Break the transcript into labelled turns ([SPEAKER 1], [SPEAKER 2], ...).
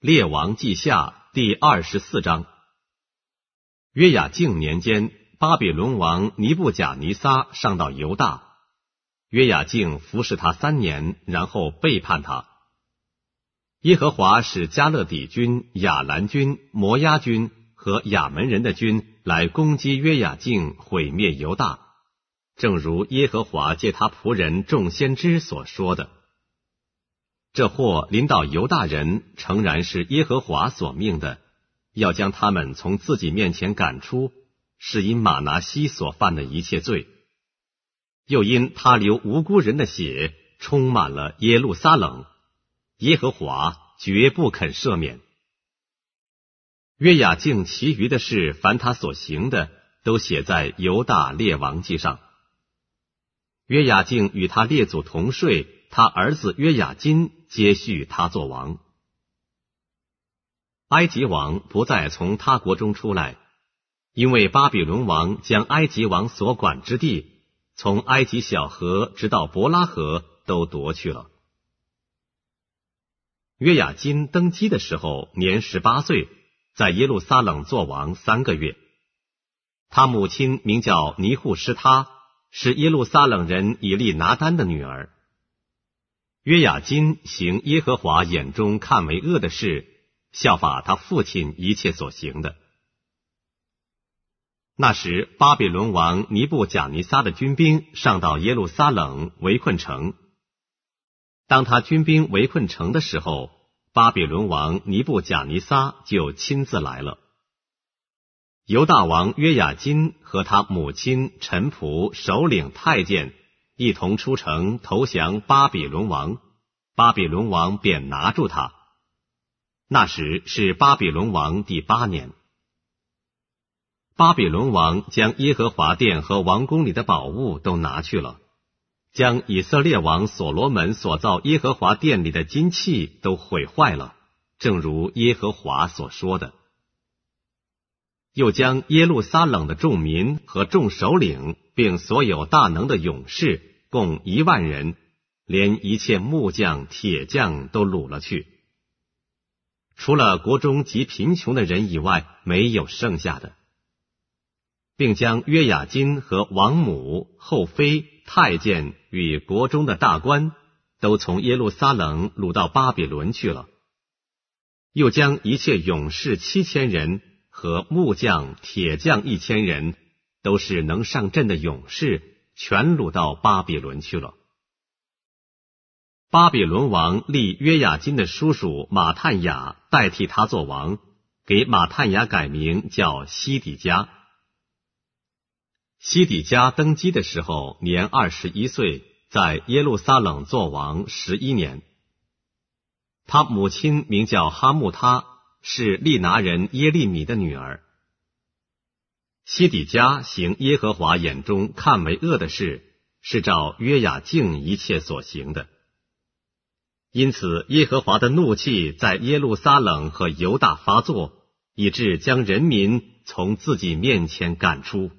[SPEAKER 1] 列王记下第二十四章。约雅敬年间，巴比伦王尼布甲尼撒上到犹大，约雅敬服侍他三年，然后背叛他。耶和华使加勒底军、亚兰军、摩押军和亚门人的军来攻击约雅敬，毁灭犹大，正如耶和华借他仆人众先知所说的。这祸临到犹大人，诚然是耶和华所命的，要将他们从自己面前赶出，是因马拿西所犯的一切罪，又因他流无辜人的血，充满了耶路撒冷，耶和华绝不肯赦免。约雅敬其余的事，凡他所行的，都写在犹大列王记上。约雅敬与他列祖同睡。他儿子约雅金接续他做王。埃及王不再从他国中出来，因为巴比伦王将埃及王所管之地，从埃及小河直到伯拉河都夺去了。约雅金登基的时候年十八岁，在耶路撒冷做王三个月。他母亲名叫尼户施他，是耶路撒冷人以利拿丹的女儿。约雅金行耶和华眼中看为恶的事，效法他父亲一切所行的。那时，巴比伦王尼布贾尼撒的军兵上到耶路撒冷围困城。当他军兵围困城的时候，巴比伦王尼布贾尼撒就亲自来了。犹大王约雅金和他母亲、臣仆、首领、太监。一同出城投降巴比伦王，巴比伦王便拿住他。那时是巴比伦王第八年。巴比伦王将耶和华殿和王宫里的宝物都拿去了，将以色列王所罗门所造耶和华殿里的金器都毁坏了，正如耶和华所说的。又将耶路撒冷的众民和众首领，并所有大能的勇士。共一万人，连一切木匠、铁匠都掳了去，除了国中极贫穷的人以外，没有剩下的，并将约雅金和王母、后妃、太监与国中的大官，都从耶路撒冷掳到巴比伦去了，又将一切勇士七千人和木匠、铁匠一千人，都是能上阵的勇士。全掳到巴比伦去了。巴比伦王立约雅金的叔叔马探雅代替他做王，给马探雅改名叫西底家。西底家登基的时候年二十一岁，在耶路撒冷做王十一年。他母亲名叫哈木他，是利拿人耶利米的女儿。西底家行耶和华眼中看为恶的事，是照约雅敬一切所行的。因此，耶和华的怒气在耶路撒冷和犹大发作，以致将人民从自己面前赶出。